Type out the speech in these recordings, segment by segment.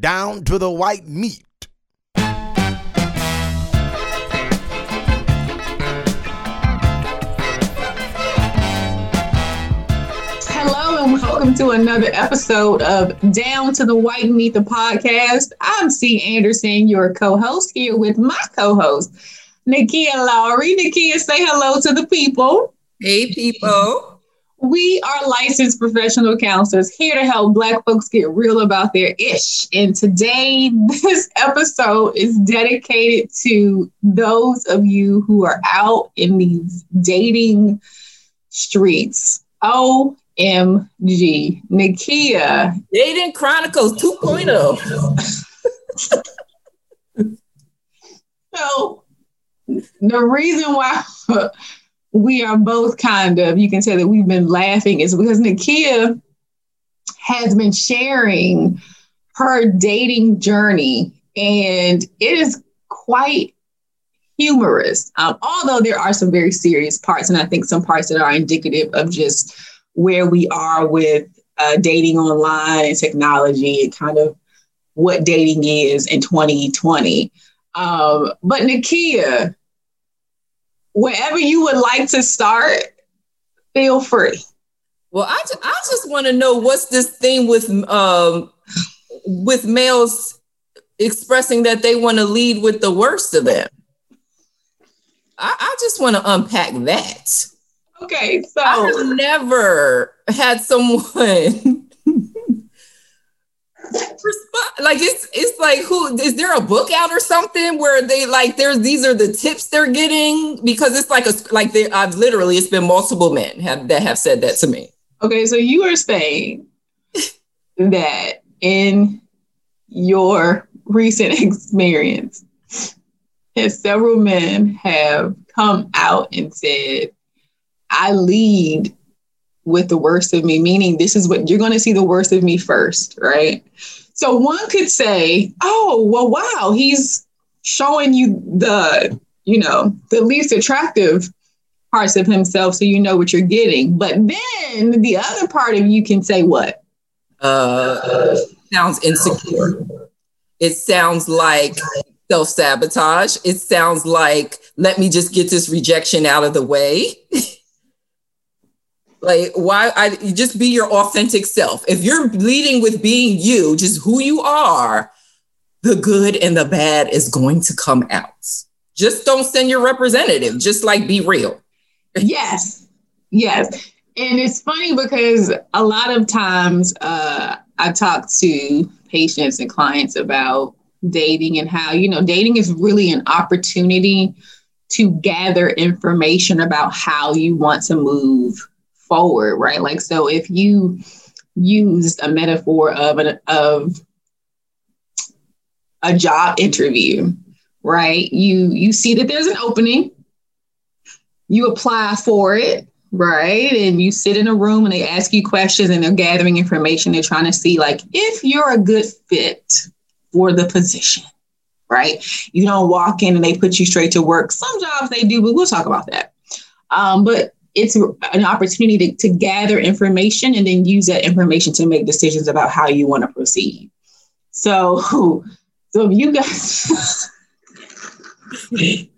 down to the white meat. Hello and welcome to another episode of Down to the White Meat, the podcast. I'm C. Anderson, your co-host here with my co-host, Nakia Lowry. Nakia, say hello to the people. Hey, people. We are licensed professional counselors here to help Black folks get real about their ish. And today, this episode is dedicated to those of you who are out in these dating streets. OMG. Nakia. Dating Chronicles 2.0. so, the reason why we are both kind of, you can say that we've been laughing is because Nakia has been sharing her dating journey and it is quite humorous. Um, although there are some very serious parts, and I think some parts that are indicative of just where we are with uh, dating online and technology and kind of what dating is in 2020. Um, but Nakia, wherever you would like to start, feel free. Well, I, I just want to know what's this thing with um, with males expressing that they want to lead with the worst of them. I, I just want to unpack that. Okay, so I've never had someone like it's it's like who is there a book out or something where they like there's these are the tips they're getting because it's like a like they I've literally it's been multiple men have that have said that to me. Okay, so you are saying that in your recent experience, that several men have come out and said, I lead with the worst of me, meaning this is what you're going to see the worst of me first, right? So one could say, oh, well, wow, he's showing you the, you know, the least attractive parts of himself so you know what you're getting. But then the other part of you can say what? Uh, sounds insecure. It sounds like self sabotage. It sounds like, let me just get this rejection out of the way. Like, why? I just be your authentic self. If you're leading with being you, just who you are, the good and the bad is going to come out. Just don't send your representative. Just like be real. yes, yes. And it's funny because a lot of times uh, I talk to patients and clients about dating and how, you know, dating is really an opportunity to gather information about how you want to move forward, right? Like, so if you use a metaphor of an of a job interview, right? You you see that there's an opening, you apply for it, right? And you sit in a room and they ask you questions and they're gathering information. They're trying to see like if you're a good fit for the position, right? You don't walk in and they put you straight to work. Some jobs they do, but we'll talk about that. Um, but it's an opportunity to, to gather information and then use that information to make decisions about how you want to proceed. So, so if you guys.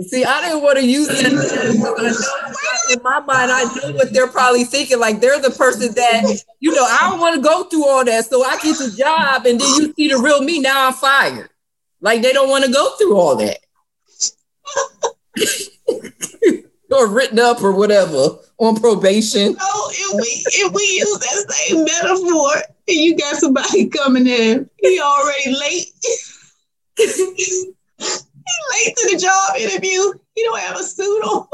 See, I didn't want to use that. In my mind, I know what they're probably thinking. Like they're the person that, you know, I don't want to go through all that. So I get the job and then you see the real me. Now I'm fired. Like they don't want to go through all that. Or written up or whatever on probation. Oh, if we if we use that same metaphor, and you got somebody coming in, he already late. He's late to the job interview. He don't have a suit on.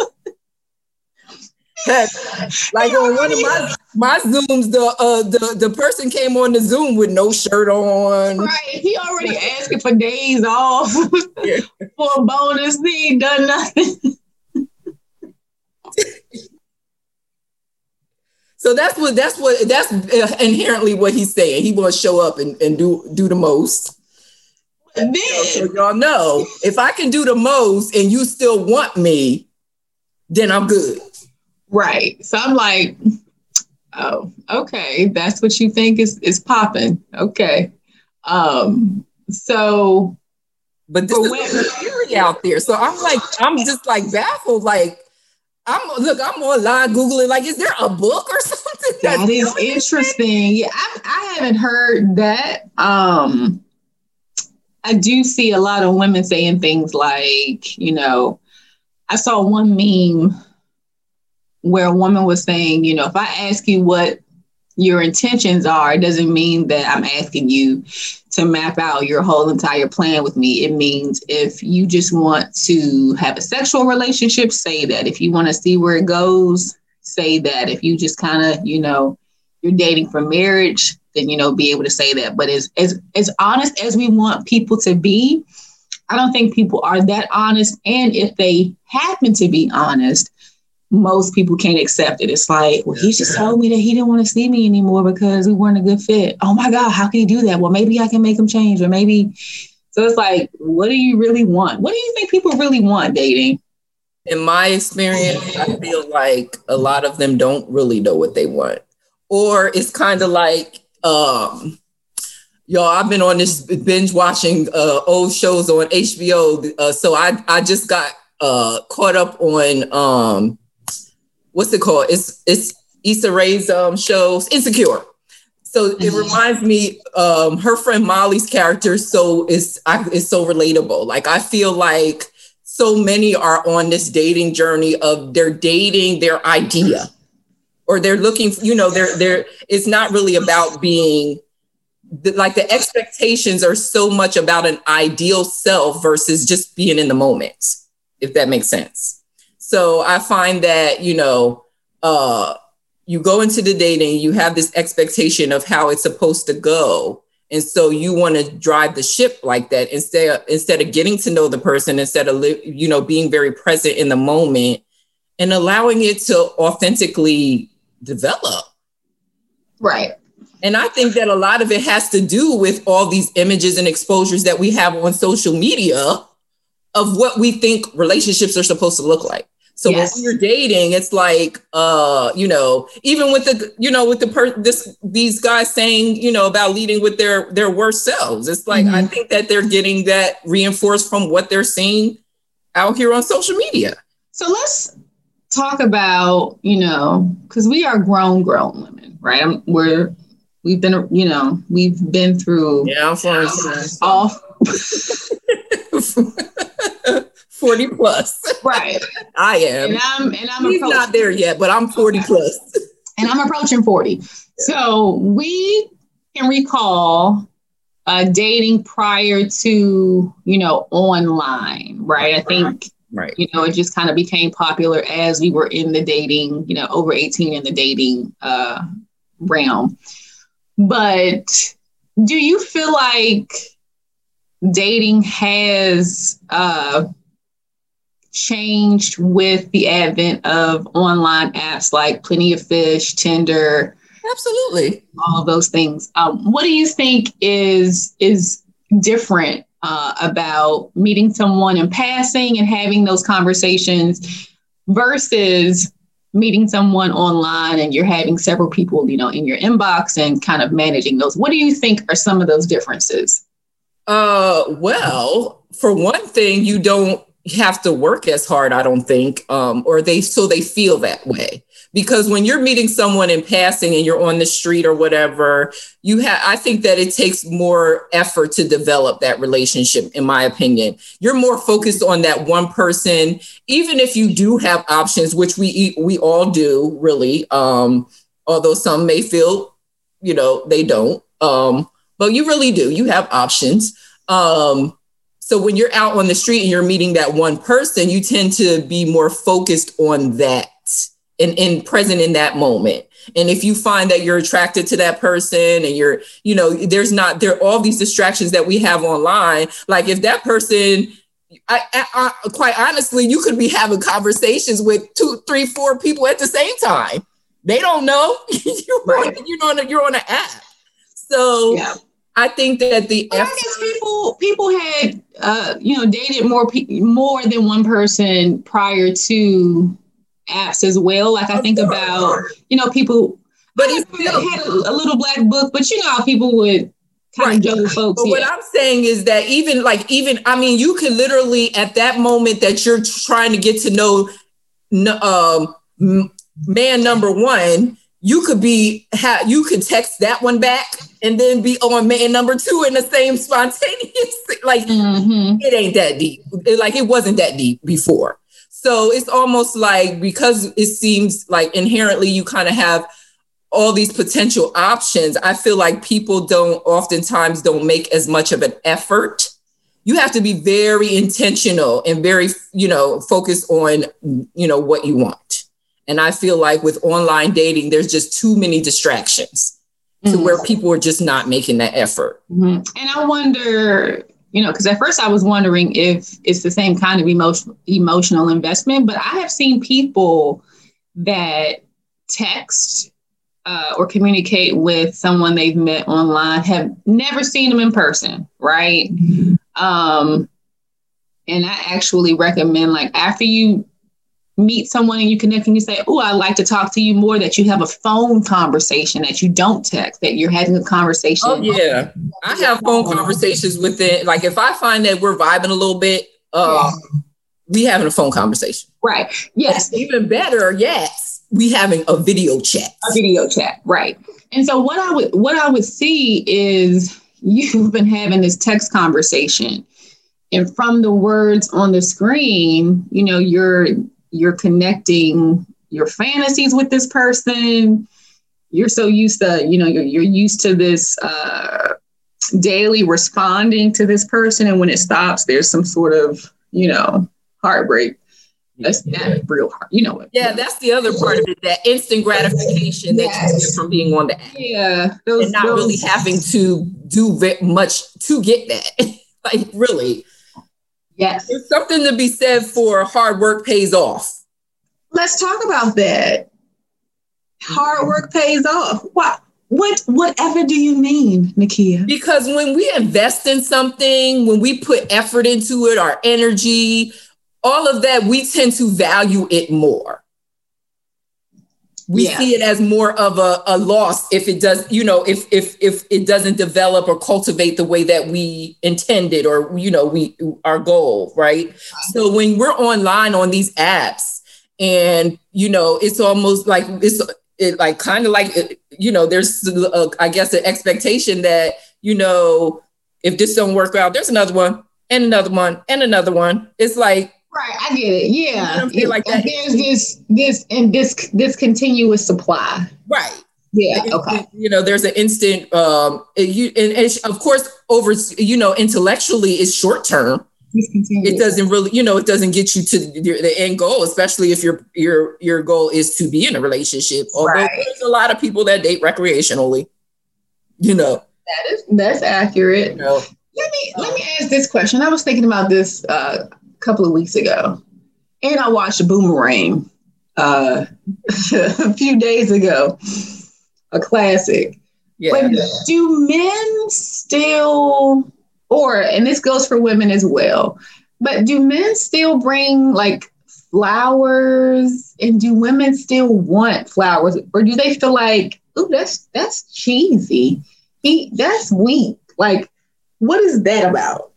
like on one of my my zooms, the uh the the person came on the Zoom with no shirt on. Right, he already asking for days off for a bonus. He ain't done nothing. So that's what that's what that's inherently what he's saying. He wants to show up and, and do do the most. And then, so y'all know if I can do the most and you still want me, then I'm good. Right. So I'm like, oh, okay, that's what you think is is popping. Okay. Um, so but this is theory out there. So I'm like, I'm just like baffled. Like, I'm look, I'm online googling. Like, is there a book or something? That is interesting. Yeah, I, I haven't heard that. Um, I do see a lot of women saying things like, you know, I saw one meme where a woman was saying, you know, if I ask you what your intentions are, it doesn't mean that I'm asking you to map out your whole entire plan with me. It means if you just want to have a sexual relationship, say that. If you want to see where it goes, say that. If you just kind of, you know, you're dating for marriage, then you know, be able to say that. But as as as honest as we want people to be, I don't think people are that honest. And if they happen to be honest, most people can't accept it. It's like, well, he just told me that he didn't want to see me anymore because we weren't a good fit. Oh my God, how can he do that? Well, maybe I can make him change, or maybe. So it's like, what do you really want? What do you think people really want dating? In my experience, I feel like a lot of them don't really know what they want. Or it's kind of like, um, y'all, I've been on this binge watching uh, old shows on HBO. Uh, so I, I just got uh, caught up on um, what's it called? It's it's Issa Rae's um, shows Insecure. So it mm-hmm. reminds me, um, her friend Molly's character. So is is so relatable. Like I feel like so many are on this dating journey of they're dating their idea, or they're looking. You know, they're they're. It's not really about being like the expectations are so much about an ideal self versus just being in the moment. If that makes sense. So I find that, you know, uh, you go into the dating, you have this expectation of how it's supposed to go. And so you want to drive the ship like that instead of, instead of getting to know the person, instead of you know being very present in the moment and allowing it to authentically develop. Right. And I think that a lot of it has to do with all these images and exposures that we have on social media of what we think relationships are supposed to look like. So yes. when you're dating, it's like, uh, you know, even with the, you know, with the per this these guys saying, you know, about leading with their their worst selves. It's like mm-hmm. I think that they're getting that reinforced from what they're seeing out here on social media. So let's talk about, you know, because we are grown, grown women, right? I'm, we're we've been, you know, we've been through yeah, I'm all. 40 plus. Right. I am. And I'm and I'm He's not there yet, but I'm 40 plus. and I'm approaching 40. So we can recall uh, dating prior to, you know, online, right? I think right. You know, it just kind of became popular as we were in the dating, you know, over 18 in the dating uh realm. But do you feel like dating has uh changed with the advent of online apps like Plenty of Fish, Tinder. Absolutely. All of those things. Um, what do you think is is different uh, about meeting someone in passing and having those conversations versus meeting someone online and you're having several people, you know, in your inbox and kind of managing those? What do you think are some of those differences? Uh, well, for one thing, you don't have to work as hard, I don't think, um, or they so they feel that way. Because when you're meeting someone in passing and you're on the street or whatever, you have I think that it takes more effort to develop that relationship, in my opinion. You're more focused on that one person, even if you do have options, which we we all do, really. Um, although some may feel, you know, they don't. Um, but you really do. You have options. Um, so when you're out on the street and you're meeting that one person, you tend to be more focused on that and, and present in that moment. And if you find that you're attracted to that person and you're, you know, there's not there are all these distractions that we have online. Like if that person I, I, I, quite honestly, you could be having conversations with two, three, four people at the same time. They don't know you're, right. on, you're on a, you're on an app. So yeah. I think that the I people people had uh, you know dated more pe- more than one person prior to apps as well. Like I think about you know people, but it still had a, a, little black book. But you know how people would kind right. of juggle folks. But what I'm saying is that even like even I mean, you can literally at that moment that you're trying to get to know um, man number one, you could be ha- you could text that one back and then be on man number two in the same spontaneous like mm-hmm. it ain't that deep. It, like it wasn't that deep before. So it's almost like because it seems like inherently you kind of have all these potential options i feel like people don't oftentimes don't make as much of an effort. You have to be very intentional and very you know focused on you know what you want and i feel like with online dating there's just too many distractions mm-hmm. to where people are just not making that effort mm-hmm. and i wonder you know because at first i was wondering if it's the same kind of emotional emotional investment but i have seen people that text uh, or communicate with someone they've met online have never seen them in person, right? Mm-hmm. Um, and I actually recommend like after you meet someone and you connect and you say, Oh, I'd like to talk to you more, that you have a phone conversation, that you don't text, that you're having a conversation. Oh, yeah. I have phone conversations with it. Like if I find that we're vibing a little bit, uh, yeah. we having a phone conversation. Right. Yes. even better, yes we having a video chat. A video chat, right. And so what I would what I would see is you've been having this text conversation. And from the words on the screen, you know, you're you're connecting your fantasies with this person. You're so used to, you know, you're, you're used to this uh, daily responding to this person. And when it stops, there's some sort of, you know, heartbreak that's that real hard. You know what? Yeah, that's the other part of it. That instant gratification that yes. you get from being on the app. Yeah, those, and not those, really having to do very much to get that. like really. Yes. There's something to be said for hard work pays off. Let's talk about that. Hard work pays off. What? What whatever do you mean, Nakia? Because when we invest in something, when we put effort into it, our energy, all of that, we tend to value it more. We yeah. see it as more of a, a loss if it does, you know, if if if it doesn't develop or cultivate the way that we intended or you know, we our goal, right? So when we're online on these apps and you know, it's almost like it's it like kind of like you know, there's a, I guess an expectation that you know, if this don't work out, there's another one and another one and another one. It's like Right, I get it. Yeah, you know like that. there's this this and this this continuous supply. Right. Yeah. Okay. You know, there's an instant. Um, you and, and of course, over you know, intellectually, it's short term. It doesn't really, you know, it doesn't get you to the, the, end goal, especially if your your your goal is to be in a relationship. Although right. there's a lot of people that date recreationally. You know. That is that's accurate. You know, let me let me ask this question. I was thinking about this uh, couple of weeks ago, and I watched Boomerang uh, a few days ago, a classic. Yeah. But do men still, or and this goes for women as well, but do men still bring like flowers, and do women still want flowers, or do they feel like, oh, that's that's cheesy, he that's weak, like what is that about?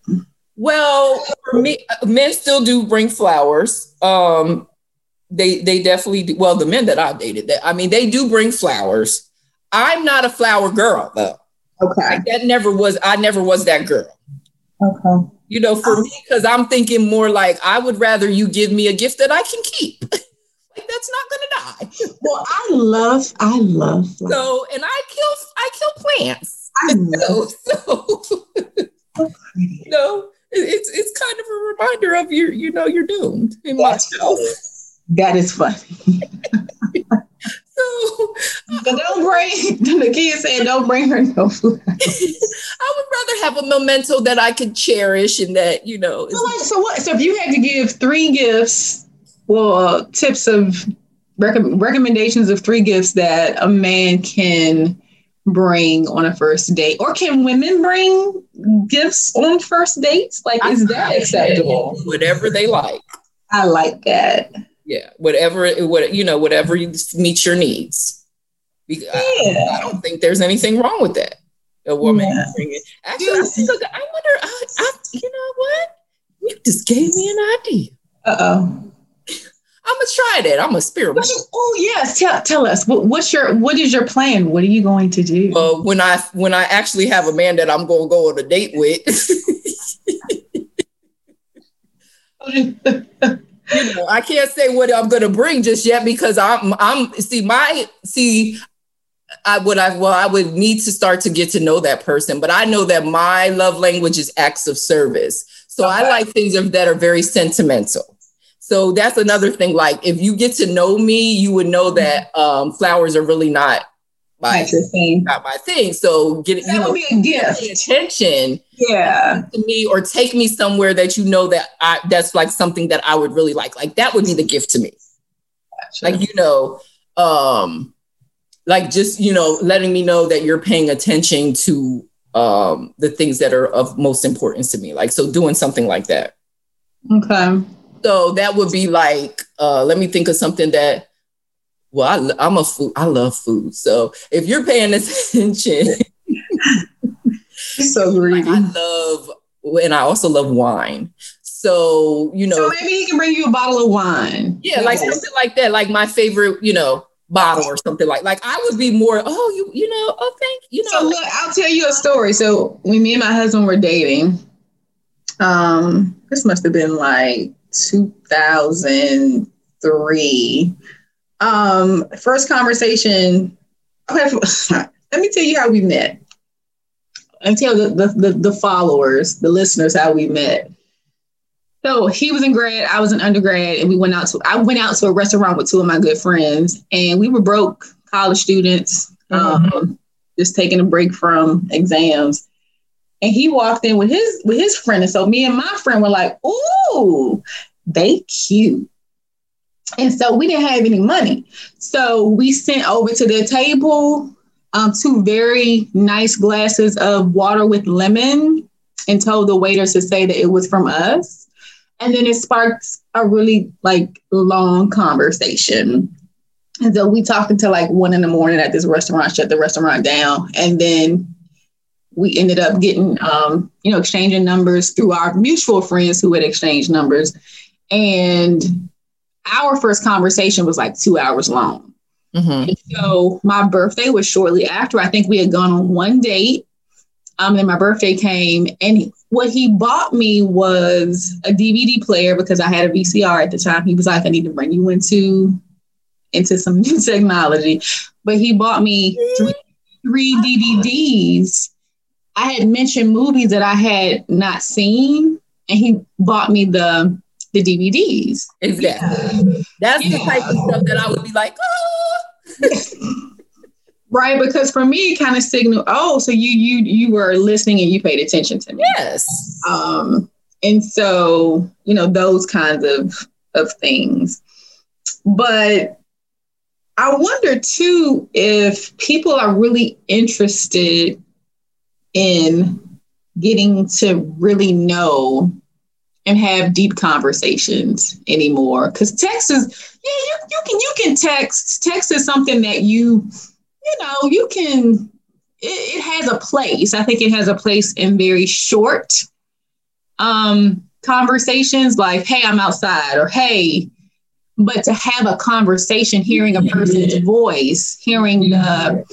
Well, for me, men still do bring flowers. Um, they they definitely do. Well, the men that I dated, that I mean, they do bring flowers. I'm not a flower girl though. Okay, like, that never was. I never was that girl. Okay. You know, for me, because I'm thinking more like I would rather you give me a gift that I can keep. like that's not gonna die. well, I love, I love. Flowers. So, and I kill, I kill plants. I know. So, so, so you know, it's it's kind of a reminder of your, you know, you're doomed in That's, That is funny. so but don't bring the kids said don't bring her no food. I would rather have a memento that I could cherish and that, you know. So, like, so what so if you had to give three gifts, well, uh, tips of rec- recommendations of three gifts that a man can bring on a first date? Or can women bring gifts on first dates? Like, is that acceptable? Whatever they like. I like that. Yeah, whatever, what you know, whatever meets your needs. Yeah. I, I don't think there's anything wrong with that. a woman yeah. bringing. Actually, I, look, I wonder. I, I, you know what? You just gave me an idea. Uh oh. I'm gonna try that. I'm a spirit. Oh yes, tell tell us what, what's your what is your plan? What are you going to do? Uh, when I when I actually have a man that I'm going to go on a date with. you know, I can't say what I'm going to bring just yet because I'm I'm see my see I would I well I would need to start to get to know that person, but I know that my love language is acts of service. So okay. I like things that are very sentimental. So that's another thing. Like if you get to know me, you would know that um, flowers are really not my thing. Not my thing. So get that you know, be a gift. attention. Yeah. To me or take me somewhere that you know that I that's like something that I would really like. Like that would be the gift to me. Gotcha. Like you know, um, like just you know, letting me know that you're paying attention to um the things that are of most importance to me. Like so doing something like that. Okay. So that would be like, uh, let me think of something that, well, I, am a food, I love food. So if you're paying attention, so greedy. Like, I love, and I also love wine. So, you know. So maybe he can bring you a bottle of wine. Yeah, like something like that. Like my favorite, you know, bottle or something like like I would be more, oh, you, you know, oh thank you know. So look, I'll tell you a story. So when me and my husband were dating, um, this must have been like 2003. Um, first conversation. Okay, let me tell you how we met. And tell the, the, the, the followers, the listeners, how we met. So he was in grad, I was in undergrad, and we went out to I went out to a restaurant with two of my good friends, and we were broke college students, mm-hmm. um, just taking a break from exams. And he walked in with his with his friend. And so me and my friend were like, ooh, they cute. And so we didn't have any money. So we sent over to their table um, two very nice glasses of water with lemon and told the waiters to say that it was from us. And then it sparked a really like long conversation. And so we talked until like one in the morning at this restaurant, shut the restaurant down. And then we ended up getting, um, you know, exchanging numbers through our mutual friends who had exchanged numbers. And our first conversation was like two hours long. Mm-hmm. so my birthday was shortly after. I think we had gone on one date. Um, and my birthday came, and what he bought me was a DVD player because I had a VCR at the time. He was like, "I need to bring you into into some new technology," but he bought me three, three DVDs I had mentioned movies that I had not seen, and he bought me the the DVDs. Exactly. That's yeah. the type of stuff that I would be like, oh. right, because for me, it kind of signal, oh, so you you you were listening and you paid attention to me. Yes. Um, and so you know those kinds of of things, but I wonder too if people are really interested in getting to really know and have deep conversations anymore. Because text is, yeah, you, you can you can text. Text is something that you, you know, you can. It, it has a place. I think it has a place in very short um, conversations, like "Hey, I'm outside," or "Hey." But to have a conversation, hearing a person's voice, hearing the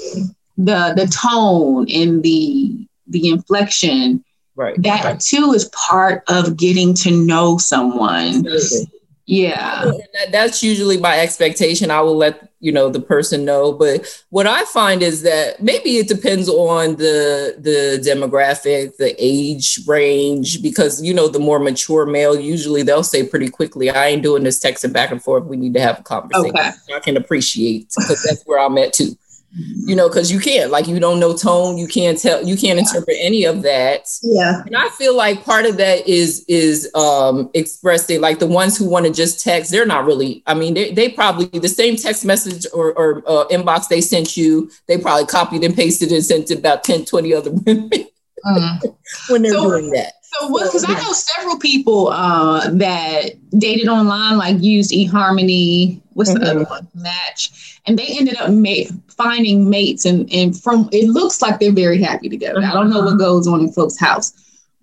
the the tone and the the inflection. Right. That right. too is part of getting to know someone. Absolutely. Yeah. That's usually my expectation. I will let you know the person know. But what I find is that maybe it depends on the the demographic, the age range, because you know, the more mature male, usually they'll say pretty quickly, I ain't doing this texting back and forth. We need to have a conversation. Okay. I can appreciate because that's where I'm at too you know, because you can't, like, you don't know tone, you can't tell, you can't interpret any of that. Yeah. And I feel like part of that is is um expressing like the ones who want to just text, they're not really, I mean, they, they probably the same text message or, or uh, inbox they sent you, they probably copied and pasted and sent to about 10, 20 other women mm. when they're so, doing that. So, what? because I know several people uh, that dated online, like used eHarmony, what's mm-hmm. the other one? Match and they ended up ma- finding mates, and and from it looks like they're very happy together. I don't know what goes on in folks' house,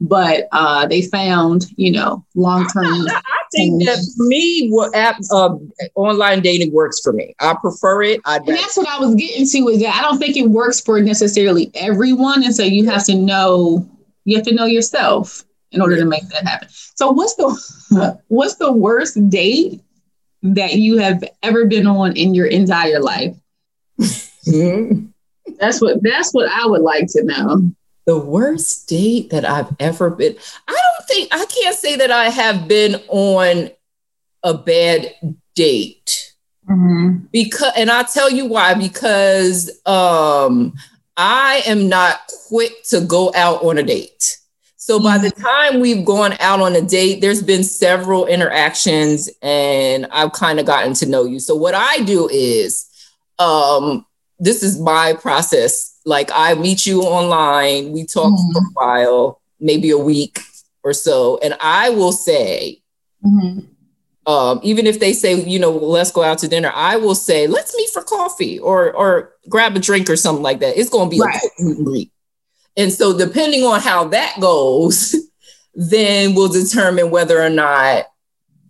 but uh, they found you know long term. I, I think that for me, what app uh, online dating works for me. I prefer it. I and that's what I was getting to is that I don't think it works for necessarily everyone, and so you have to know you have to know yourself in order to make that happen. So what's the what's the worst date that you have ever been on in your entire life? that's what that's what I would like to know. The worst date that I've ever been. I don't think I can't say that I have been on a bad date. Mm-hmm. Because and I'll tell you why, because um I am not quick to go out on a date. So by the time we've gone out on a date, there's been several interactions and I've kind of gotten to know you. So what I do is um this is my process. Like I meet you online, we talk mm-hmm. for a while, maybe a week or so, and I will say, mm-hmm. um, even if they say, you know, let's go out to dinner, I will say, let's meet for coffee or or grab a drink or something like that. It's going to be right. a meet and greet. And so, depending on how that goes, then we'll determine whether or not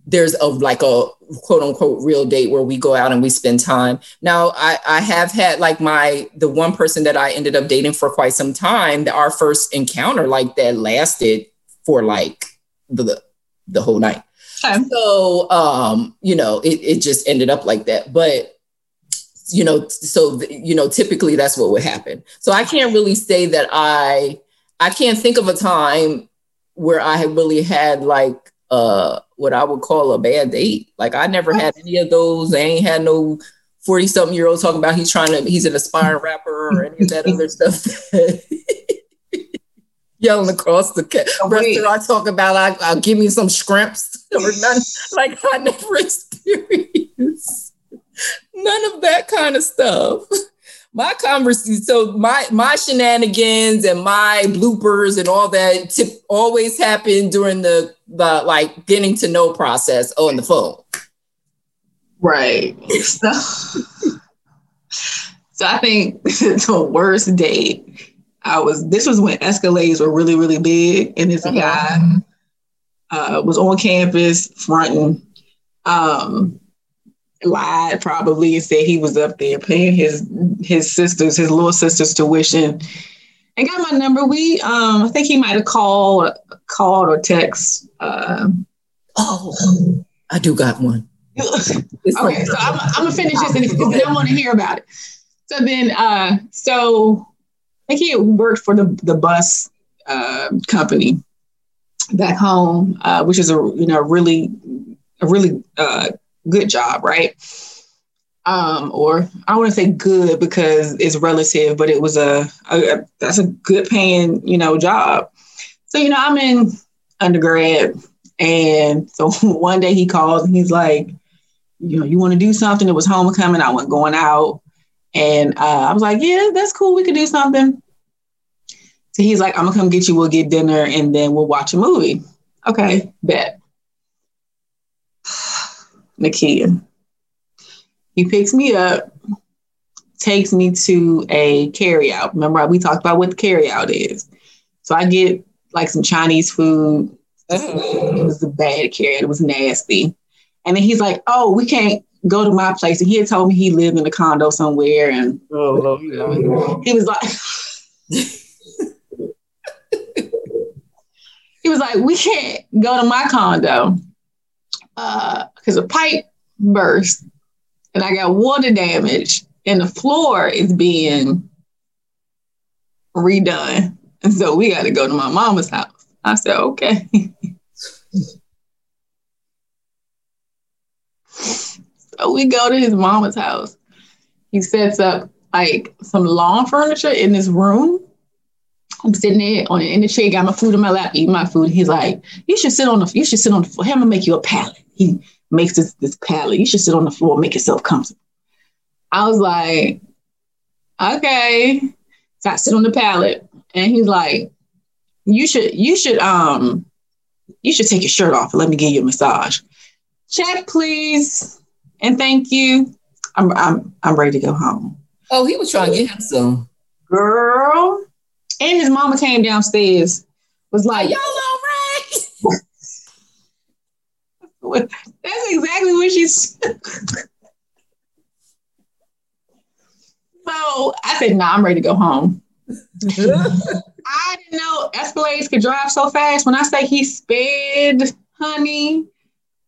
there's a like a quote unquote real date where we go out and we spend time. Now, I, I have had like my the one person that I ended up dating for quite some time. That our first encounter like that lasted for like the the whole night. Okay. So, um, you know, it, it just ended up like that. But you know so you know typically that's what would happen. So i can't really say that i i can't think of a time where i have really had like uh what i would call a bad date. Like i never had any of those. I ain't had no 40 something year old talking about he's trying to he's an aspiring rapper or any of that other stuff. Yelling across the ca- oh, restaurant talk about I, i'll give me some shrimps or nothing. Like i never experienced none of that kind of stuff. My conversation, so my my shenanigans and my bloopers and all that tip always happen during the the like getting to know process on the phone. Right. So, so I think the worst date I was this was when Escalades were really, really big. And this uh-huh. guy uh, was on campus fronting. Um, lied probably and said he was up there paying his his sisters, his little sister's tuition. And got my number. We um I think he might have called called or text. Uh, oh, I do got one. okay, so I'm, I'm gonna finish this because they don't want to hear about it. So then uh so I think he worked for the the bus uh, company back home, uh, which is a you know really a really uh, good job, right? Um, or I want to say good because it's relative, but it was a, a, a that's a good paying, you know, job. So, you know, I'm in undergrad. And so one day he calls and he's like, you know, you want to do something? It was homecoming. I went going out. And uh, I was like, yeah, that's cool. We could do something. So he's like, I'm gonna come get you. We'll get dinner and then we'll watch a movie. Okay, bet. Nakia. He picks me up, takes me to a carryout. Remember, we talked about what the carryout is. So I get like some Chinese food. It was a bad carryout. It was nasty. And then he's like, "Oh, we can't go to my place." And he had told me he lived in a condo somewhere, and oh, he was like. he was like, we can't go to my condo because uh, a pipe burst and I got water damage and the floor is being redone. And so we got to go to my mama's house. I said, okay. so we go to his mama's house. He sets up like some lawn furniture in this room. I'm sitting there on in the chair, got my food in my lap, eating my food. He's like, "You should sit on the, you should sit on the floor. I'm gonna make you a pallet." He makes this this pallet. You should sit on the floor, make yourself comfortable. I was like, okay. So I sit on the pallet, and he's like, you should you should um you should take your shirt off and let me give you a massage. Check, please, and thank you. I'm I'm I'm ready to go home. Oh, he was trying to get him some. Girl. And his mama came downstairs, was like, Y'all all right? That's exactly what she's. so I said, "Nah, I'm ready to go home." I didn't know Escalades could drive so fast. When I say he sped, honey,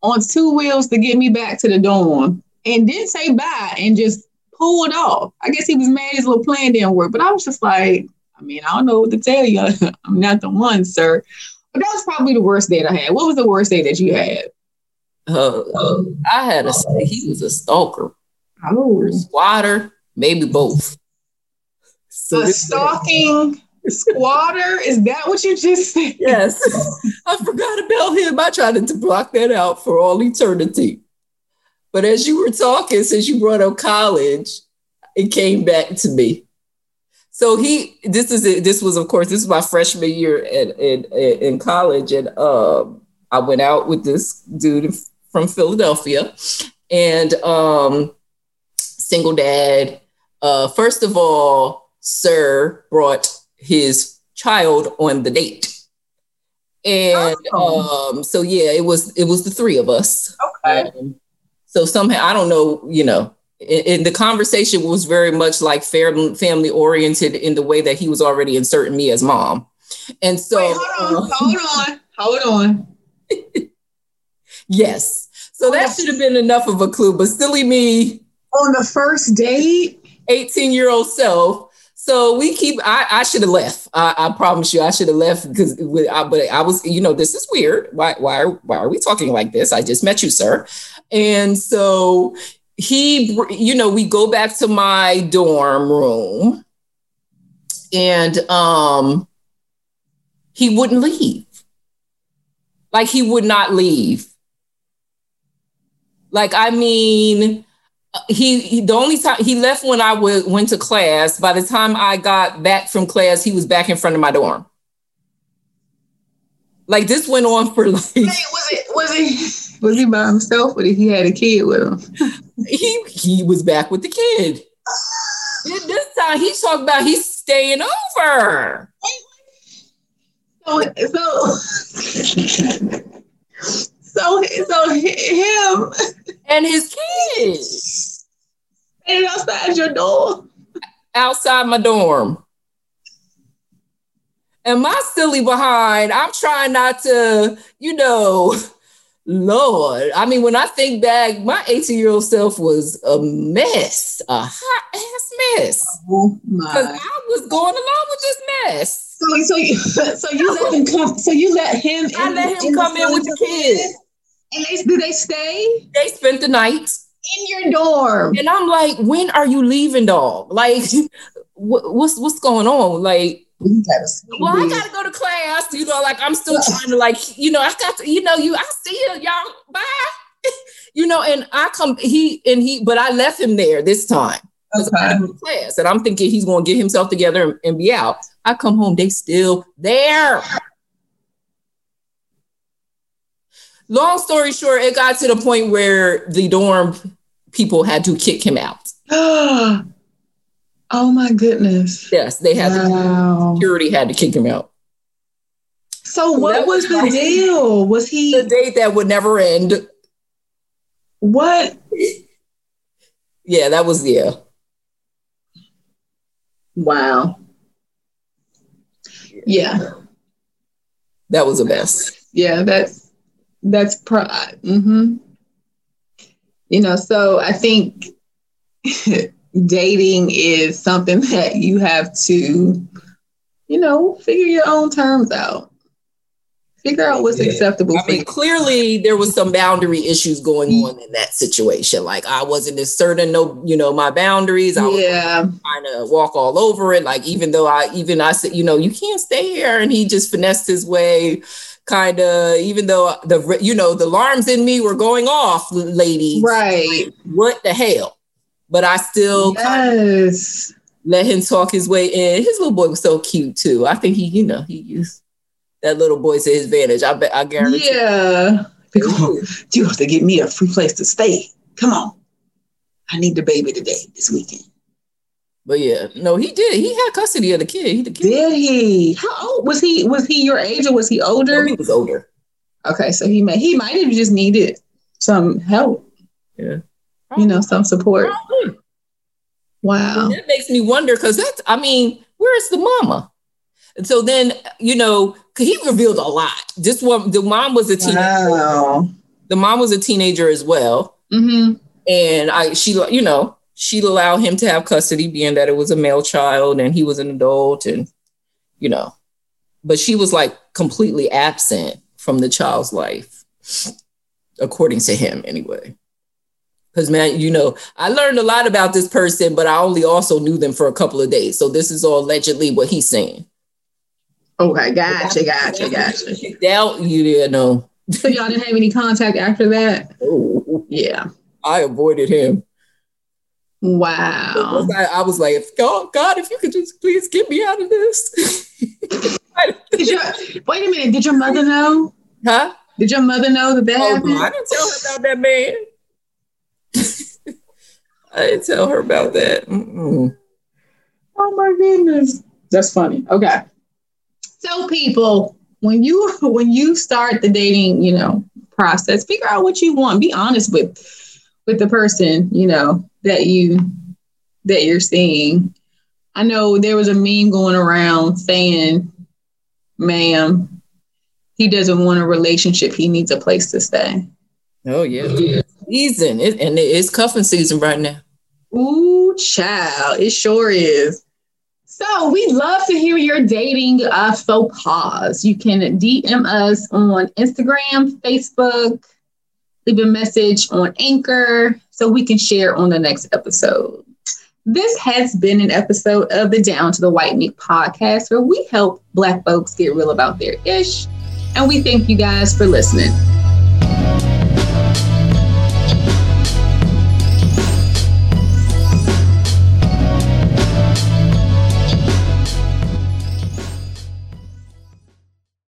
on two wheels to get me back to the dorm, and didn't say bye, and just pulled off. I guess he was mad his little plan didn't work, but I was just like, I mean, I don't know what to tell you. I'm not the one, sir. But that was probably the worst date I had. What was the worst date that you had? Uh, I had a he was a stalker, Oh, squatter, maybe both. So a stalking squatter? Is that what you just said? Yes, I forgot about him. I tried to block that out for all eternity. But as you were talking, since you brought up college, it came back to me. So he, this is it. This was, of course, this is my freshman year at, in in college, and um, I went out with this dude from Philadelphia, and um, single dad. Uh, first of all, Sir brought his child on the date. And Oh. um, so yeah, it was it was the three of us. Okay. Um, so somehow I don't know, you know, and, the conversation was very much like family oriented in the way that he was already inserting me as mom. And so Wait, hold on, uh, hold on, hold on. yes. So that should have been enough of a clue, but silly me On the first date? 18 year old self. So we keep. I, I should have left. I, I promise you, I should have left because. I, but I was, you know, this is weird. Why? Why? Why are we talking like this? I just met you, sir. And so he, you know, we go back to my dorm room, and um, he wouldn't leave. Like he would not leave. Like I mean, he, he the only time he left when I w- went to class. By the time I got back from class, he was back in front of my dorm. Like this went on for like Hey, was it was he was he by himself or did he had a kid with him? he he was back with the kid. This time he's talking about he's staying over. So so so so him And his kid standing outside your door. outside my dorm. And my silly behind, I'm trying not to, you know, Lord. I mean, when I think back, my 18 year old self was a mess, a hot ass mess. Oh Because my. I was going along with this mess. So, so you so you let him come so you let him I let him come in with the kids. And they do they stay They spent the night. in your dorm? And I'm like, when are you leaving, dog? Like, what, what's what's going on? Like, You gotta well, I gotta go to class. You know, like I'm still trying to like, you know, I got to, you know, you I see you, y'all. Bye. you know, and I come he and he, but I left him there this time. 'cause I had go to class, and I'm thinking he's gonna get himself together and, and be out. I come home, they still there. Long story short, it got to the point where the dorm people had to kick him out. oh my goodness. Yes, they had to, Wow. security had to kick him out. So what was was the like- deal? Was he The date that would never end. what? Yeah, that was yeah. Wow. Yeah. That was a mess. Yeah, that's that's pro mm-hmm. You know, so I think dating is something that you have to, you know, figure your own terms out. Figure out what's Yeah. acceptable I for you. mean, clearly there was some boundary issues going mm. on in that situation. Like I wasn't asserting no, you know, my boundaries. I was Yeah. trying to walk all over it. Like even though I even I said, you know, you can't stay here, and he just finessed his way, kind of. Even though the you know the alarms in me were going off, ladies. Right. What the hell? But I still Yes. let him talk his way in. His little boy was so cute too. I think he, you know, he used that little boy to his advantage. I bet I guarantee. Yeah. You have to get me a free place to stay. Come on. I need the baby today this weekend. But yeah, no, he did. He had custody of the kid. He the kid. Did he? How old was he? Was he your age or was he older? No, he was older. Okay, so he may he might have just needed some help. Yeah. You know, some support. Wow. And that makes me wonder because that's, I mean, where's the mama? And so then, you know, he revealed a lot. This one, the mom was a teenager. Wow. The mom was a teenager as well. Mm-hmm. And I, she, you know, she'd allow him to have custody, being that it was a male child and he was an adult, and you know, but she was like completely absent from the child's life, according to him, anyway. Because man, you know, I learned a lot about this person, but I only also knew them for a couple of days. So this is all allegedly what he's saying. Okay, gotcha, gotcha, gotcha. Doubt you didn't know. So y'all didn't have any contact after that? Yeah. I avoided him. Wow. I, I was like, God, God, if you could just please get me out of this. Your, wait a minute. Did your mother know? huh? Did your mother know that that Oh, happened? no, I didn't tell her about that man. I didn't tell her about that. Mm-mm. Oh my goodness. That's funny. Okay. So people, when you when you start the dating, you know, process, figure out what you want. Be honest with with the person, you know, that you that you're seeing. I know there was a meme going around saying, ma'am, he doesn't want a relationship, he needs a place to stay. Oh yeah, season, it, and it's cuffing season right now. Ooh, child, it sure is. So we'd love to hear your dating uh, faux pas. You can DM us on Instagram, Facebook, leave a message on Anchor so we can share on the next episode. This has been an episode of the Down to the White Meat podcast where we help Black folks get real about their ish. And we thank you guys for listening.